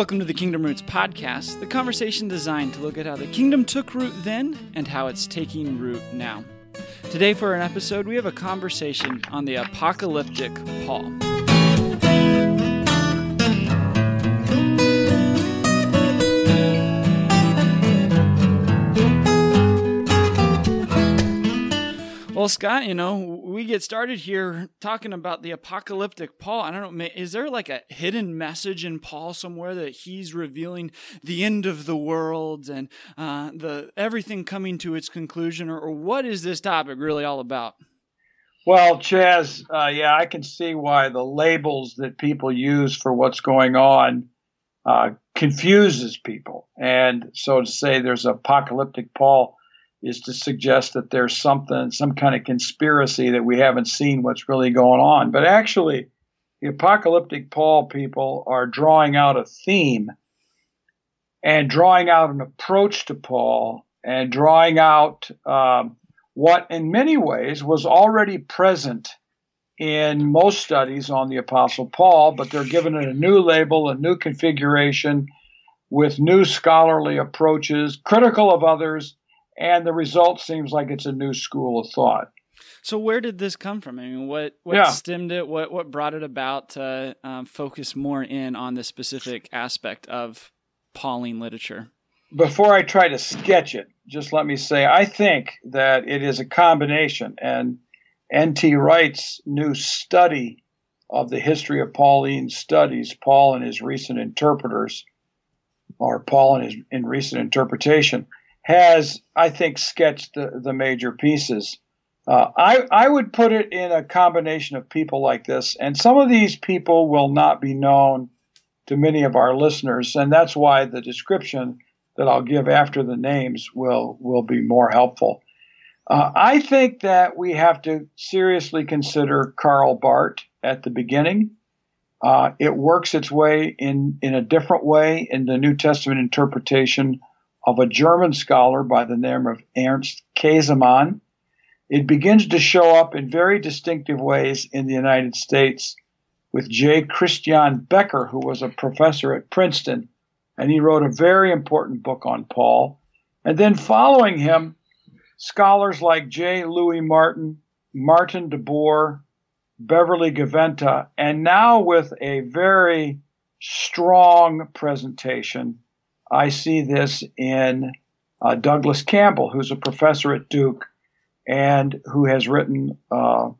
Welcome to the Kingdom Roots podcast, the conversation designed to look at how the kingdom took root then and how it's taking root now. Today, for an episode, we have a conversation on the apocalyptic Paul. Well, Scott, you know, we get started here talking about the apocalyptic Paul. I don't know, is there like a hidden message in Paul somewhere that he's revealing the end of the world and uh, the everything coming to its conclusion, or, or, what is this topic really all about? Well, Chaz, uh, yeah, I can see why the labels that people use for what's going on uh, confuses people, and so to say, there's apocalyptic Paul is to suggest that there's something, some kind of conspiracy that we haven't seen what's really going on. But actually, the apocalyptic Paul people are drawing out a theme and drawing out an approach to Paul and drawing out um, what, in many ways, was already present in most studies on the Apostle Paul, but they're given it a new label, a new configuration with new scholarly approaches, critical of others and the result seems like it's a new school of thought. So where did this come from? I mean, what what yeah. stemmed it? What what brought it about to um, focus more in on this specific aspect of Pauline literature? Before I try to sketch it, just let me say I think that it is a combination, and N.T. Wright's new study of the history of Pauline studies, Paul and his recent interpreters, or Paul and his in recent interpretation has, I think, sketched the, the major pieces. Uh, I, I would put it in a combination of people like this, and some of these people will not be known to many of our listeners, and that's why the description that I'll give after the names will will be more helpful. Uh, I think that we have to seriously consider Karl Barth at the beginning. Uh, it works its way in in a different way in the New Testament interpretation of a German scholar by the name of Ernst Käsemann. It begins to show up in very distinctive ways in the United States with J. Christiaan Beker, who was a professor at Princeton, and he wrote a very important book on Paul. And then following him, scholars like J. Louis Martyn, Martin de Boer, Beverly Gaventa, and now with a very strong presentation I see this in uh, Douglas Campbell, who's a professor at Duke and who has written uh,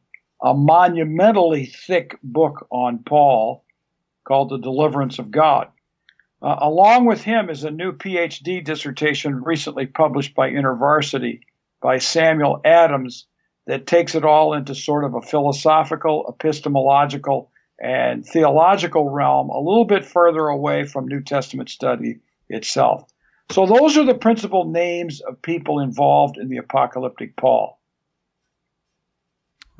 a monumentally thick book on Paul called The Deliverance of God. Uh, along with him is a new PhD dissertation recently published by InterVarsity by Samuel Adams that takes it all into sort of a philosophical, epistemological, and theological realm, a little bit further away from New Testament study itself. So those are the principal names of people involved in the apocalyptic Paul.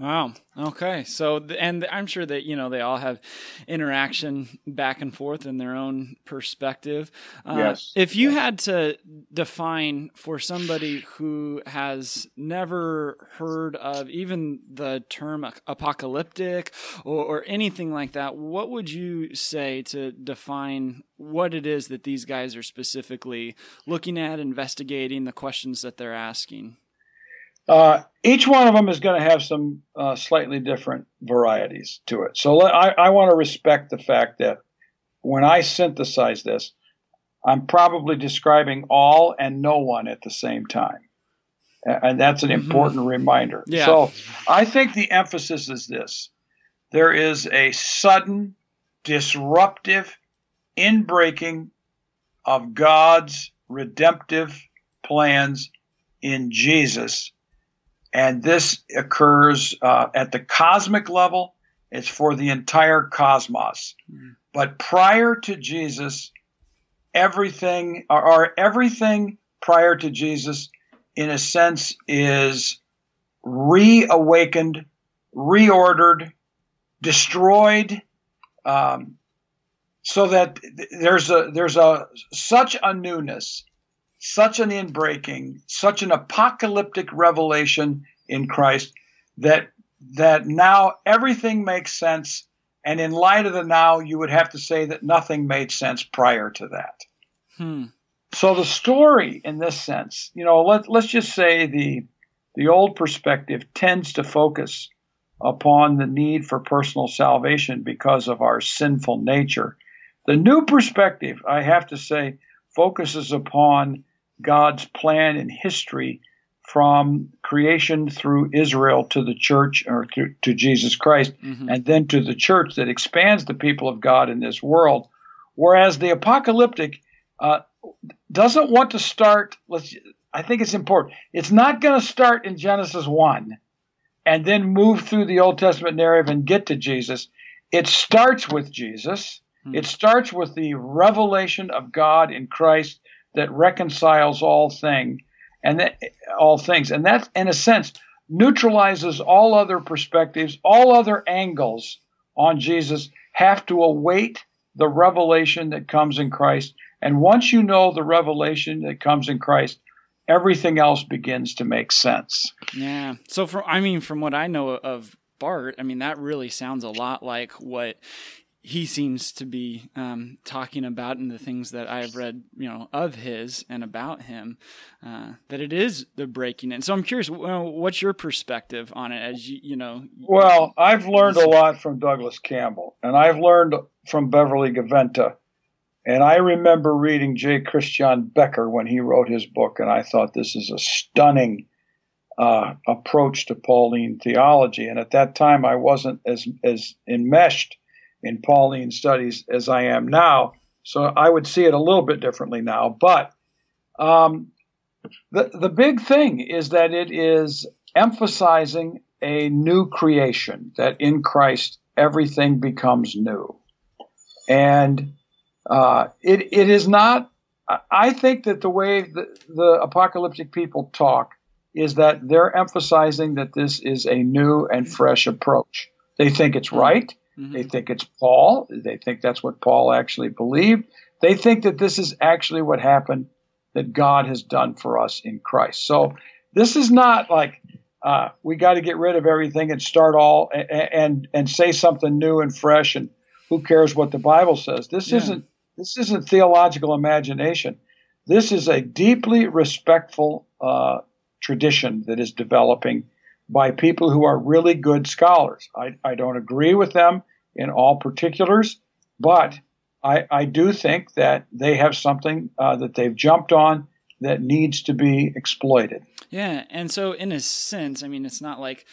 Wow. Okay. So, and I'm sure that, you know, they all have interaction back and forth in their own perspective. Uh, yes. If you had to define for somebody who has never heard of even the term apocalyptic or, or anything like that, what would you say to define what it is that these guys are specifically looking at, investigating, the questions that they're asking? Uh, each one of them is going to have some uh, slightly different varieties to it. So let, I, I want to respect the fact that when I synthesize this, I'm probably describing all and no one at the same time. And that's an mm-hmm. important reminder. Yeah. So I think the emphasis is this there is a sudden, disruptive inbreaking of God's redemptive plans in Jesus and this occurs uh, at the cosmic level. It's for the entire cosmos. Mm. But prior to Jesus, everything or, or everything prior to Jesus, in a sense, is reawakened, reordered, destroyed, um, so that there's a there's a such a newness such an inbreaking, such an apocalyptic revelation in Christ that that now everything makes sense And in light of the now, you would have to say that nothing made sense prior to that. Hmm. So the story, in this sense, you know, let, let's just say the the old perspective tends to focus upon the need for personal salvation because of our sinful nature. The new perspective, I have to say, focuses upon God's plan in history from creation through Israel to the church or to, to Jesus Christ, mm-hmm. and then to the church that expands the people of God in this world. Whereas the apocalyptic uh, doesn't want to start. Let's. I think it's important. It's not going to start in Genesis one, and then move through the Old Testament narrative and get to Jesus. It starts with Jesus. Hmm. It starts with the revelation of God in Christ that reconciles all thing and that all things, and that, in a sense, neutralizes all other perspectives, all other angles on Jesus have to await the revelation that comes in Christ and once you know the revelation that comes in Christ, everything else begins to make sense. Yeah. So from I mean from what I know of Barth I mean that really sounds a lot like what he seems to be um, talking about in the things that I've read, you know, of his and about him, uh, that it is the breaking in. So I'm curious, what's your perspective on it? As you, you know, well, I've learned a lot from Douglas Campbell, and I've learned from Beverly Gaventa and I remember reading J. Christiaan Beker when he wrote his book, and I thought this is a stunning uh, approach to Pauline theology. And at that time, I wasn't as as enmeshed in Pauline studies as I am now, so I would see it a little bit differently now. But um, the the big thing is that it is emphasizing a new creation, that in Christ everything becomes new, and uh, it, it is not, I think that the way the, the apocalyptic people talk is that they're emphasizing that this is a new and fresh approach. They think it's mm-hmm. right. Mm-hmm. They think it's Paul. They think that's what Paul actually believed. They think that this is actually what happened that God has done for us in Christ. So this is not like uh, we got to get rid of everything and start all and, and, and say something new and fresh and who cares what the Bible says. This yeah. isn't this isn't theological imagination. This is a deeply respectful uh, tradition that is developing by people who are really good scholars. I, I don't agree with them in all particulars, but I, I do think that they have something uh, that they've jumped on that needs to be exploited. Yeah, and so in a sense, I mean, it's not like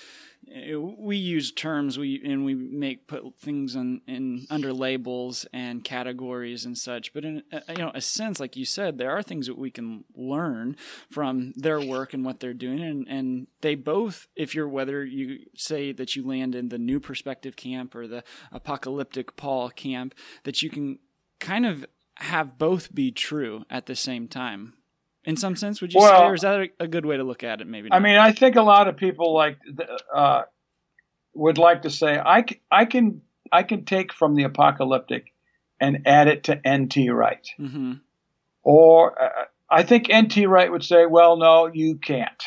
we use terms we and we make put things in, in under labels and categories and such but in uh, you know a sense like you said there are things that we can learn from their work and what they're doing and and they both if you're whether you say that you land in the new perspective camp or the apocalyptic paul camp that you can kind of have both be true at the same time in some sense would you well, say or is that a, good way to look at it maybe not? i mean i think a lot of people like uh, would like to say I, I can i can take from the apocalyptic and add it to nt wright mm-hmm. or uh, i think nt wright would say well no you can't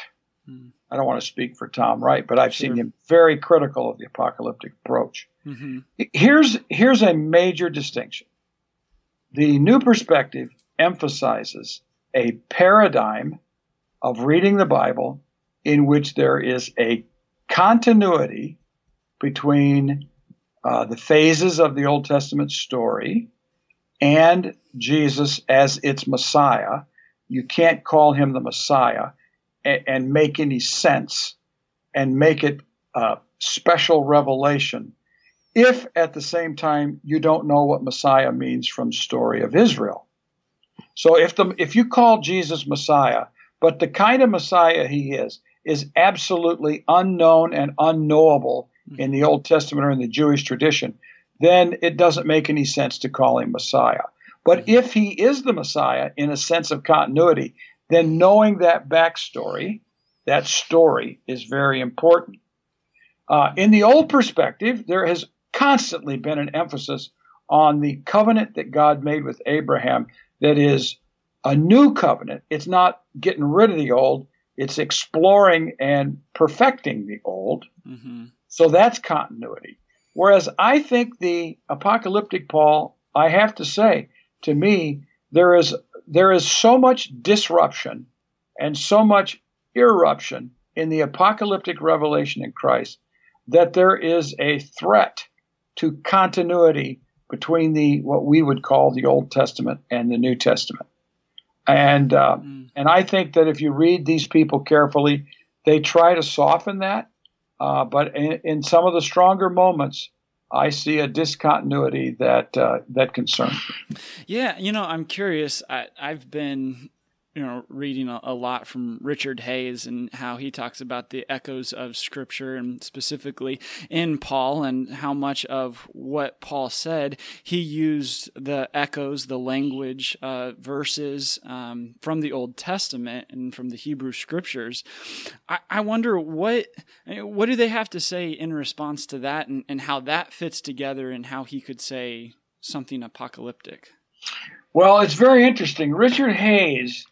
mm. i don't want to speak for tom wright but i've sure. seen him very critical of the apocalyptic approach mm-hmm. here's here's a major distinction the new perspective emphasizes a paradigm of reading the Bible in which there is a continuity between uh, the phases of the Old Testament story and Jesus as its Messiah. You can't call him the Messiah and, and make any sense and make it a special revelation if at the same time you don't know what Messiah means from story of Israel. So if the if you call Jesus Messiah, but the kind of Messiah he is is absolutely unknown and unknowable in the Old Testament or in the Jewish tradition, then it doesn't make any sense to call him Messiah. But mm-hmm. if he is the Messiah in a sense of continuity, then knowing that backstory, that story, is very important. Uh, in the old perspective, there has constantly been an emphasis on the covenant that God made with Abraham that is a new covenant. It's not getting rid of the old, it's exploring and perfecting the old. Mm-hmm. So that's continuity. Whereas I think the apocalyptic Paul, I have to say, to me, there is there is so much disruption and so much eruption in the apocalyptic revelation in Christ that there is a threat to continuity between the what we would call the Old Testament and the New Testament. And uh, mm. and I think that if you read these people carefully, they try to soften that. Uh, but in, in, some of the stronger moments, I see a discontinuity that uh, that concerns me. Yeah, you know, I'm curious. I, I've been you know reading a, a, lot from Richard Hays and how he talks about the echoes of scripture and specifically in Paul and how much of what Paul said he used the echoes the language uh, verses um, from the Old Testament and from the Hebrew scriptures I, I, wonder what what do they have to say in response to that and, and how that fits together and how he could say something apocalyptic well, it's very interesting. Richard Hays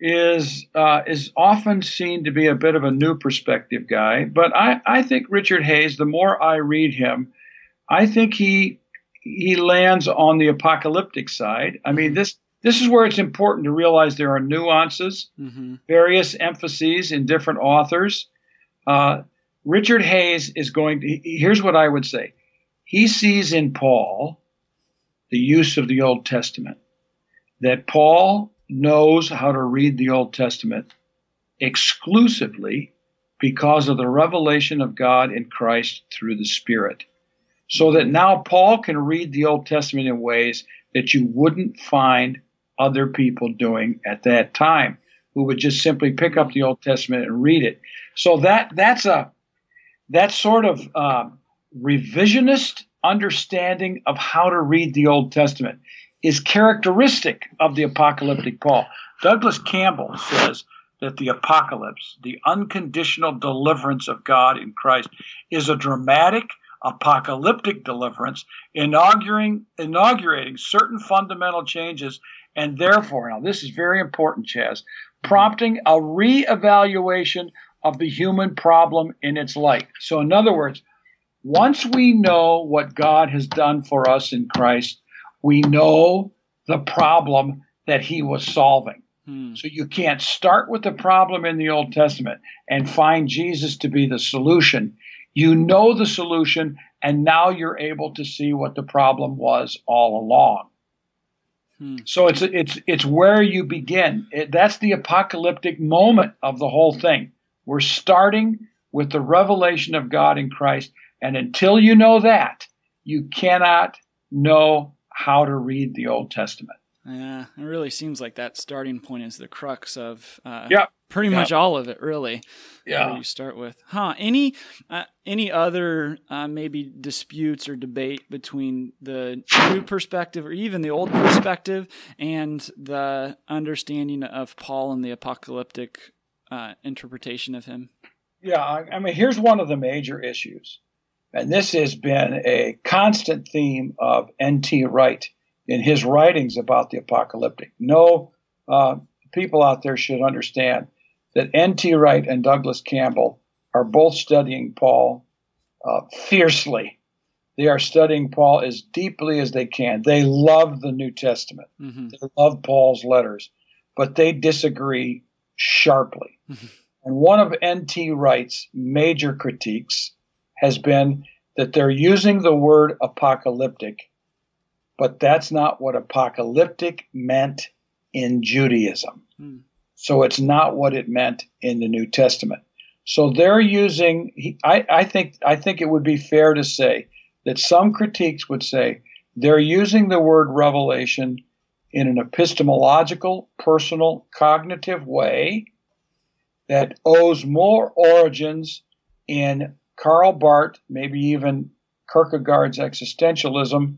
is uh, is often seen to be a bit of a new perspective guy, but I, I think Richard Hays. the more I read him, I think he he lands on the apocalyptic side. I mean this this is where it's important to realize there are nuances, mm-hmm. various emphases in different authors. Uh, Richard Hays is going to. Here's what I would say: he sees in Paul the use of the Old Testament. That Paul knows how to read the Old Testament exclusively because of the revelation of God in Christ through the Spirit. So that now Paul can read the Old Testament in ways that you wouldn't find other people doing at that time who would just simply pick up the Old Testament and read it. So that that's a that sort of uh, revisionist understanding of how to read the Old Testament is characteristic of the apocalyptic Paul. Douglas Campbell says that the apocalypse, the unconditional deliverance of God in Christ, is a dramatic apocalyptic deliverance, inaugurating, inaugurating certain fundamental changes, and therefore, now this is very important, Chaz, prompting a reevaluation of the human problem in its light. So, in other words, once we know what God has done for us in Christ, we know the problem that he was solving. Hmm. So you can't start with the problem in the Old Testament and find Jesus to be the solution. You know the solution, and now you're able to see what the problem was all along. Hmm. So it's it's it's where you begin. It, that's the apocalyptic moment of the whole thing. We're starting with the revelation of God in Christ, and until you know that, you cannot know how to read the Old Testament. Yeah, it really seems like that starting point is the crux of uh, yeah, pretty much all of it, really. Yeah, you start with, huh? Any uh, any other uh, maybe disputes or debate between the new perspective or even the old perspective and the understanding of Paul and the apocalyptic uh, interpretation of him? Yeah, I, I mean, here's one of the major issues. And this has been a constant theme of N.T. Wright in his writings about the apocalyptic. No uh, people out there should understand that N.T. Wright and Douglas Campbell are both studying Paul uh, fiercely. They are studying Paul as deeply as they can. They love the New Testament. Mm-hmm. They love Paul's letters, but they disagree sharply. Mm-hmm. And one of N.T. Wright's major critiques has been that they're using the word apocalyptic, but that's not what apocalyptic meant in Judaism. Hmm. So it's not what it meant in the New Testament. So they're using. I, I think. I think it would be fair to say that some critiques would say they're using the word revelation in an epistemological, personal, cognitive way that owes more origins in Karl Barth, maybe even Kierkegaard's existentialism,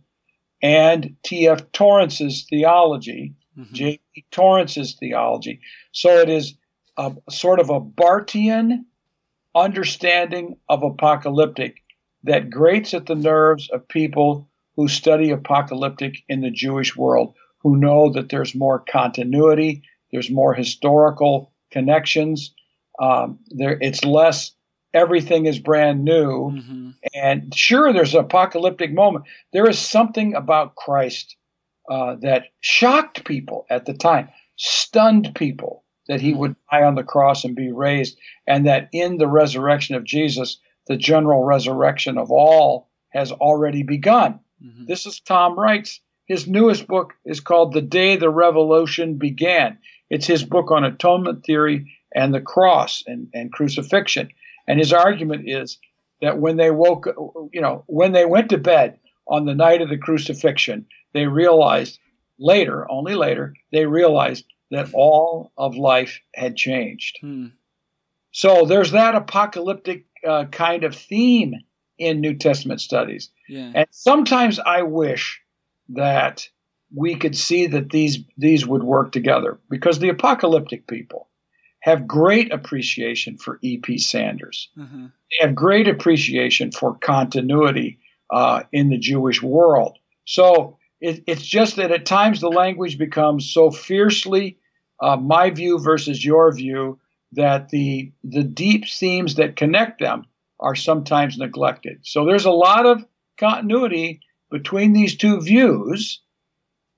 and T.F. Torrance's theology, mm-hmm. Torrance's theology. So it is a, sort of a Barthian understanding of apocalyptic that grates at the nerves of people who study apocalyptic in the Jewish world, who know that there's more continuity, there's more historical connections. Um, there, it's less everything is brand new. Mm-hmm. And sure, there's an apocalyptic moment. There is something about Christ uh, that shocked people at the time, stunned people that he mm-hmm. would die on the cross and be raised, and that in the resurrection of Jesus, the general resurrection of all has already begun. Mm-hmm. This is Tom Wright's. His newest book is called The Day the Revolution Began. It's his book on atonement theory and the cross and, and crucifixion. And his argument is that when they woke, you know, when they went to bed on the night of the crucifixion, they realized later, only later, they realized that all of life had changed. Hmm. So there's that apocalyptic uh, kind of theme in New Testament studies. Yeah. And sometimes I wish that we could see that these these would work together because the apocalyptic people have great appreciation for E.P. Sanders. Mm-hmm. They have great appreciation for continuity uh, in the Jewish world. So it, it's just that at times the language becomes so fiercely uh, my view versus your view that the the deep themes that connect them are sometimes neglected. So there's a lot of continuity between these two views.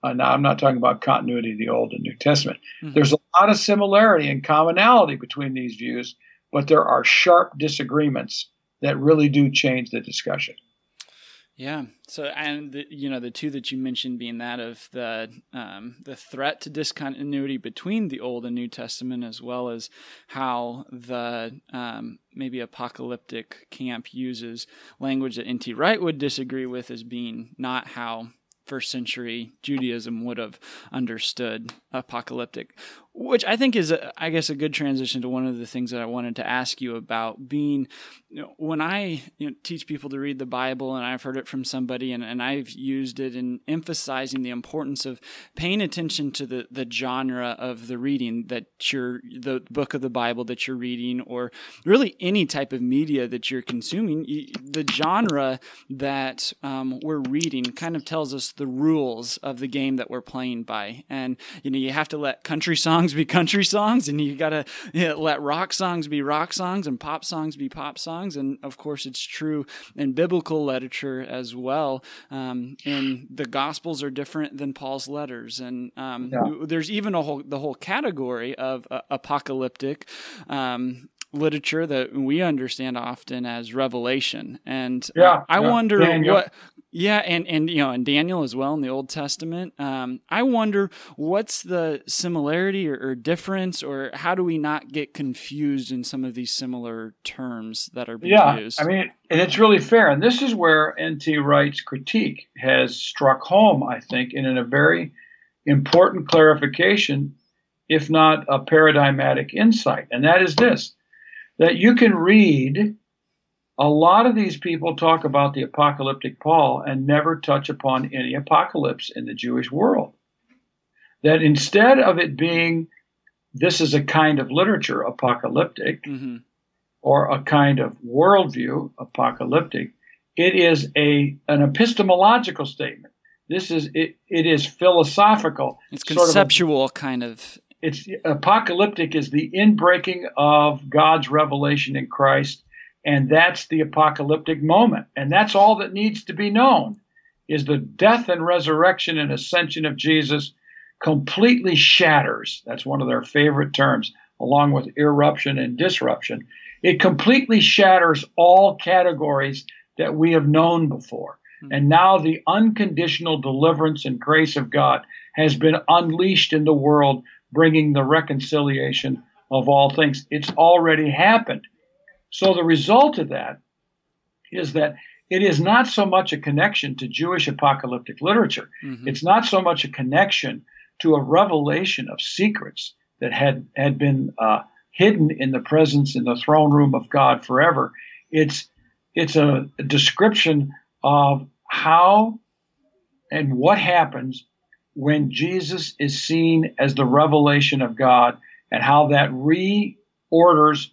Uh, now, I'm not talking about continuity of the Old and New Testament. Mm-hmm. There's a lot of similarity and commonality between these views, but there are sharp disagreements that really do change the discussion. Yeah. So, and the, you know, the two that you mentioned being that of the um, the threat to discontinuity between the Old and New Testament, as well as how the um, maybe apocalyptic camp uses language that N.T. Wright would disagree with as being not how first century Judaism would have understood apocalyptic, which I think is, a, I guess, a good transition to one of the things that I wanted to ask you about being, you know, when I you know, teach people to read the Bible, and I've heard it from somebody, and, and I've used it in emphasizing the importance of paying attention to the, the genre of the reading that you're, the book of the Bible that you're reading, or really any type of media that you're consuming, the genre that um, we're reading kind of tells us the rules of the game that we're playing by. And, you know, you have to let country songs be country songs and you got to you know, let rock songs be rock songs and pop songs be pop songs. And of course, it's true in biblical literature as well. Um, and the gospels are different than Paul's letters. And um, yeah. there's even a whole, the whole category of uh, apocalyptic um, literature that we understand often as revelation. And yeah, I, I yeah. wonder Daniel. what yeah, and and you know, and Daniel as well in the Old Testament. Um, I wonder what's the similarity or, or, difference, or how do we not get confused in some of these similar terms that are being yeah, used? I mean, and it's really fair, and this is where N.T. Wright's critique has struck home. I think, and in a very important clarification, if not a paradigmatic insight, and that is this: that you can read a lot of these people talk about the apocalyptic Paul and never touch upon any apocalypse in the Jewish world. That instead of it being this is a kind of literature, apocalyptic, mm-hmm. or a kind of worldview, apocalyptic, it is a an epistemological statement. This is it, it is philosophical. It's conceptual of a, kind of. It's apocalyptic is the inbreaking of God's revelation in Christ and that's the apocalyptic moment. And that's all that needs to be known is the death and resurrection and ascension of Jesus completely shatters. That's one of their favorite terms, along with eruption and disruption. It completely shatters all categories that we have known before. Mm-hmm. And now the unconditional deliverance and grace of God has been unleashed in the world, bringing the reconciliation of all things. It's already happened. So the result of that is that it is not so much a connection to Jewish apocalyptic literature. Mm-hmm. It's not so much a connection to a revelation of secrets that had had been uh, hidden in the presence in the throne room of God forever. It's it's a, a description of how and what happens when Jesus is seen as the revelation of God and how that reorders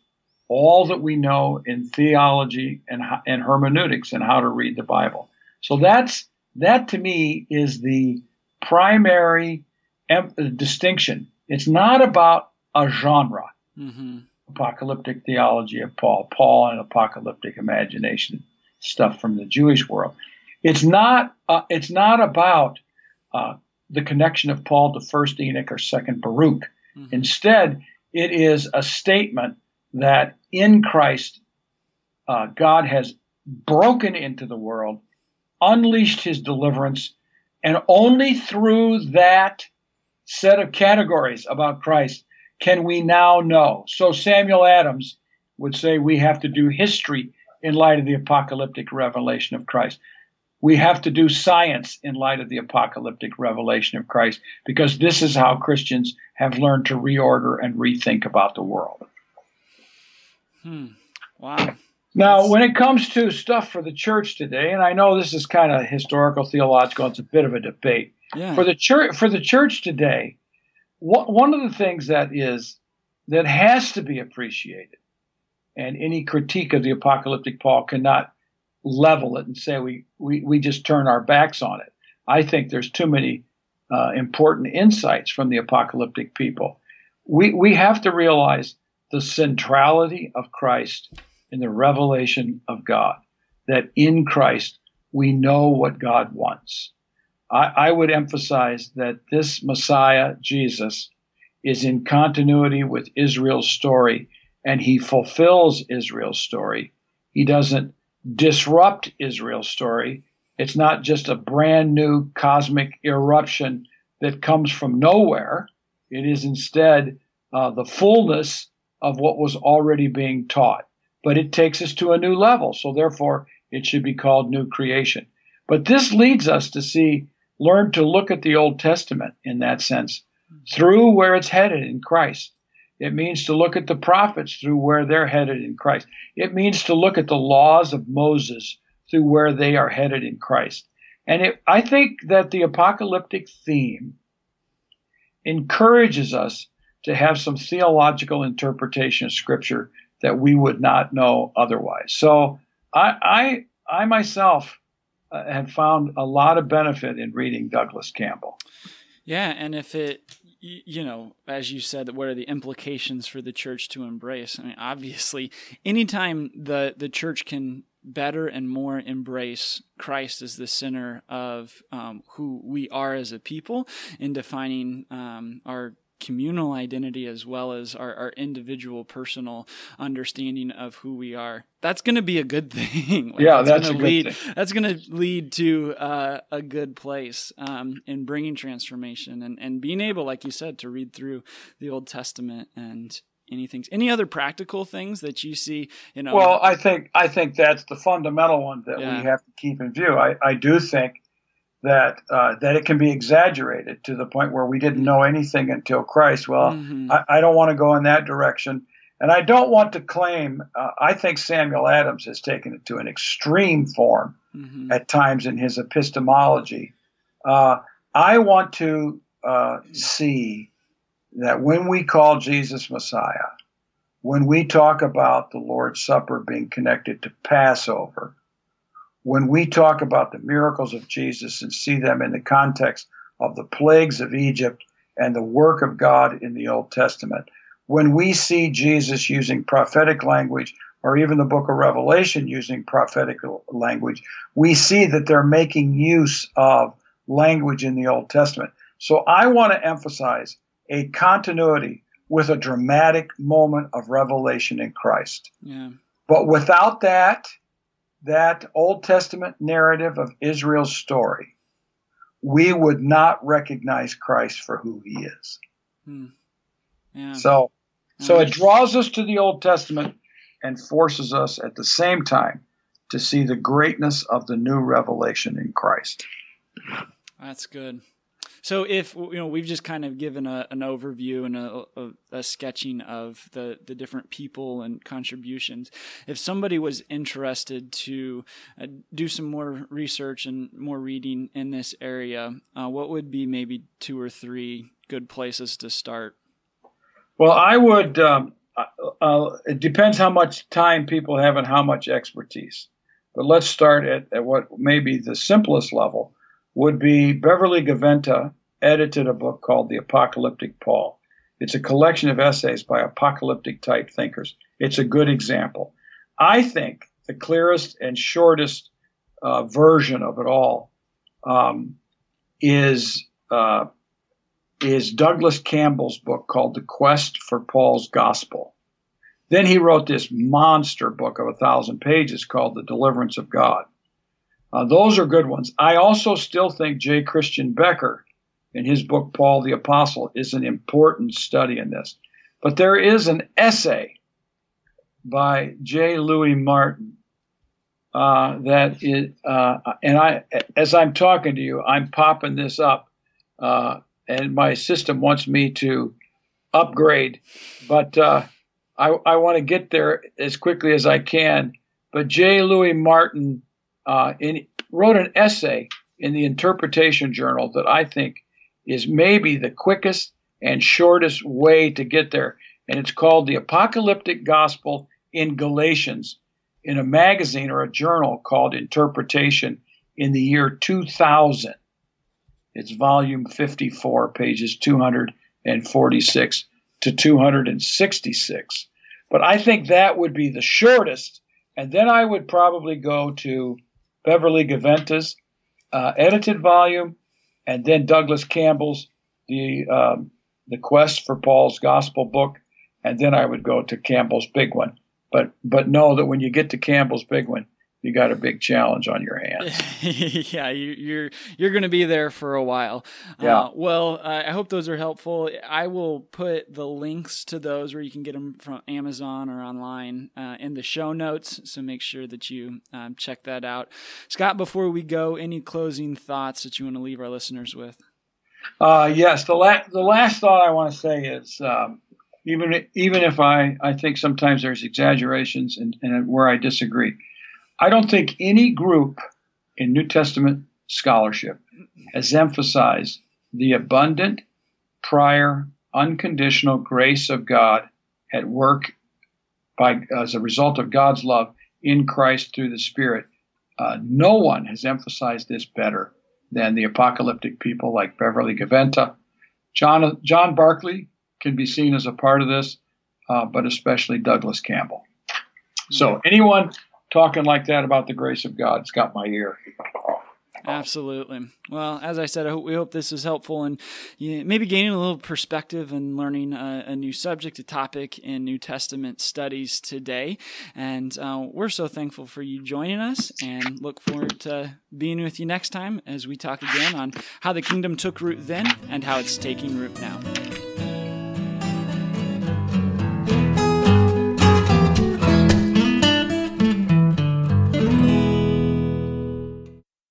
all that we know in theology and, and hermeneutics and how to read the Bible. So that's that to me is the primary em- distinction. It's not about a genre. Mm-hmm. apocalyptic theology of Paul, Paul and apocalyptic imagination stuff from the Jewish world. It's not. Uh, it's not about uh, the connection of Paul to First Enoch or Second Baruch. Mm-hmm. Instead, it is a statement that in Christ, uh, God has broken into the world, unleashed His deliverance, and only through that set of categories about Christ can we now know. So Samuel Adams would say we have to do history in light of the apocalyptic revelation of Christ. We have to do science in light of the apocalyptic revelation of Christ because this is how Christians have learned to reorder and rethink about the world. Hmm. Wow. Now, That's... when it comes to stuff for the church today, and I know this is kind of historical, theological, it's a bit of a debate. Yeah. For the church, for the church today, one of the things that is that has to be appreciated, and any critique of the apocalyptic Paul cannot level it and say we, we, we just turn our backs on it. I think there's too many uh, important insights from the apocalyptic people. We, we have to realize the centrality of Christ in the revelation of God, that in Christ we know what God wants. I, I would emphasize that this Messiah, Jesus, is in continuity with Israel's story and he fulfills Israel's story. He doesn't disrupt Israel's story. It's not just a brand new cosmic eruption that comes from nowhere. It is instead uh, the fullness of what was already being taught. But it takes us to a new level. So therefore, it should be called new creation. But this leads us to see, learn to look at the Old Testament in that sense through where it's headed in Christ. It means to look at the prophets through where they're headed in Christ. It means to look at the laws of Moses through where they are headed in Christ. And it, I think that the apocalyptic theme encourages us to have some theological interpretation of Scripture that we would not know otherwise. So I, I, I myself uh, have found a lot of benefit in reading Douglas Campbell. Yeah, and if it you know, as you said, what are the implications for the church to embrace? I mean, obviously, anytime the the church can better and more embrace Christ as the center of um, who we are as a people in defining um, our communal identity as well as our, our individual personal understanding of who we are. That's going to be a good thing. Like, yeah that's, that's going to lead that's going to lead to uh, a good place um, in bringing transformation and, and being able like you said to read through the old testament and anything any other practical things that you see you know well i think i think that's the fundamental one that yeah. we have to keep in view. I, I do think that uh, that it can be exaggerated to the point where we didn't know anything until Christ. Well, mm-hmm. I, I, don't want to go in that direction, and I don't want to claim. Uh, I think Samuel Adams has taken it to an extreme form mm-hmm. at times in his epistemology. Uh, I want to uh, see that when we call Jesus Messiah, when we talk about the Lord's Supper being connected to Passover, when we talk about the miracles of Jesus and see them in the context of the plagues of Egypt and the work of God in the Old Testament, when we see Jesus using prophetic language or even the book of Revelation using prophetic language, we see that they're making use of language in the Old Testament. So I want to emphasize a continuity with a dramatic moment of revelation in Christ. Yeah. But without that, that Old Testament narrative of Israel's story, we would not recognize Christ for who he is. Hmm. Yeah. So, so it draws us to the Old Testament and forces us at the same time to see the greatness of the new revelation in Christ. That's good. So if you know, we've just kind of given a, an overview and a, a, a, sketching of the the different people and contributions. If somebody was interested to uh, do some more research and more reading in this area, uh, what would be maybe two or three good places to start? Well, I would. Um, uh, it depends how much time people have and how much expertise. But let's start at, at what may be the simplest level would be Beverly Gaventa edited a book called The Apocalyptic Paul. It's a collection of essays by apocalyptic type thinkers. It's a good example. I think the clearest and shortest uh, version of it all um, is uh, is Douglas Campbell's book called The Quest for Paul's Gospel. Then he wrote this monster book of a thousand pages called The Deliverance of God. Uh, those are good ones. I also still think J. Christiaan Beker, in his book Paul the Apostle, is an important study in this. But there is an essay by J. Louis Martyn uh, that is, uh, and I, as I'm talking to you, I'm popping this up, uh, and my system wants me to upgrade, but uh, I, I want to get there as quickly as I can. But J. Louis Martyn uh, in, wrote an essay in the Interpretation Journal that I think is maybe the quickest and shortest way to get there. And it's called The Apocalyptic Gospel in Galatians in a magazine or a journal called Interpretation in the year 2000. It's volume 54, pages 246 to 266. But I think that would be the shortest. And then I would probably go to Beverly Gaventa's uh, edited volume, and then Douglas Campbell's the um, the Quest for Paul's Gospel book, and then I would go to Campbell's big one. But but know that when you get to Campbell's big one, you got a big challenge on your hands. yeah, you, are you're, you're going to be there for a while. Yeah. Uh, well, uh, I hope those are helpful. I will put the links to those where you can get them from Amazon or online uh, in the show notes. So make sure that you um, check that out. Scott, before we go, any closing thoughts that you want to leave our listeners with? Uh, yes, the last the last thought I want to say is um, even even if I I think sometimes there's exaggerations and, and where I disagree I don't think any group in New Testament scholarship has emphasized the abundant, prior, unconditional grace of God at work by as a result of God's love in Christ through the Spirit. Uh, no one has emphasized this better than the apocalyptic people like Beverly Gaventa. John, John Barclay can be seen as a part of this, uh, but especially Douglas Campbell. So anyone talking like that about the grace of God. It's got my ear. Absolutely. Well, as I said, I hope, we hope this is helpful and you know, maybe gaining a little perspective and learning a, a, new subject, a topic in New Testament studies today. And uh, we're so thankful for you joining us and look forward to being with you next time as we talk again on how the kingdom took root then and how it's taking root now.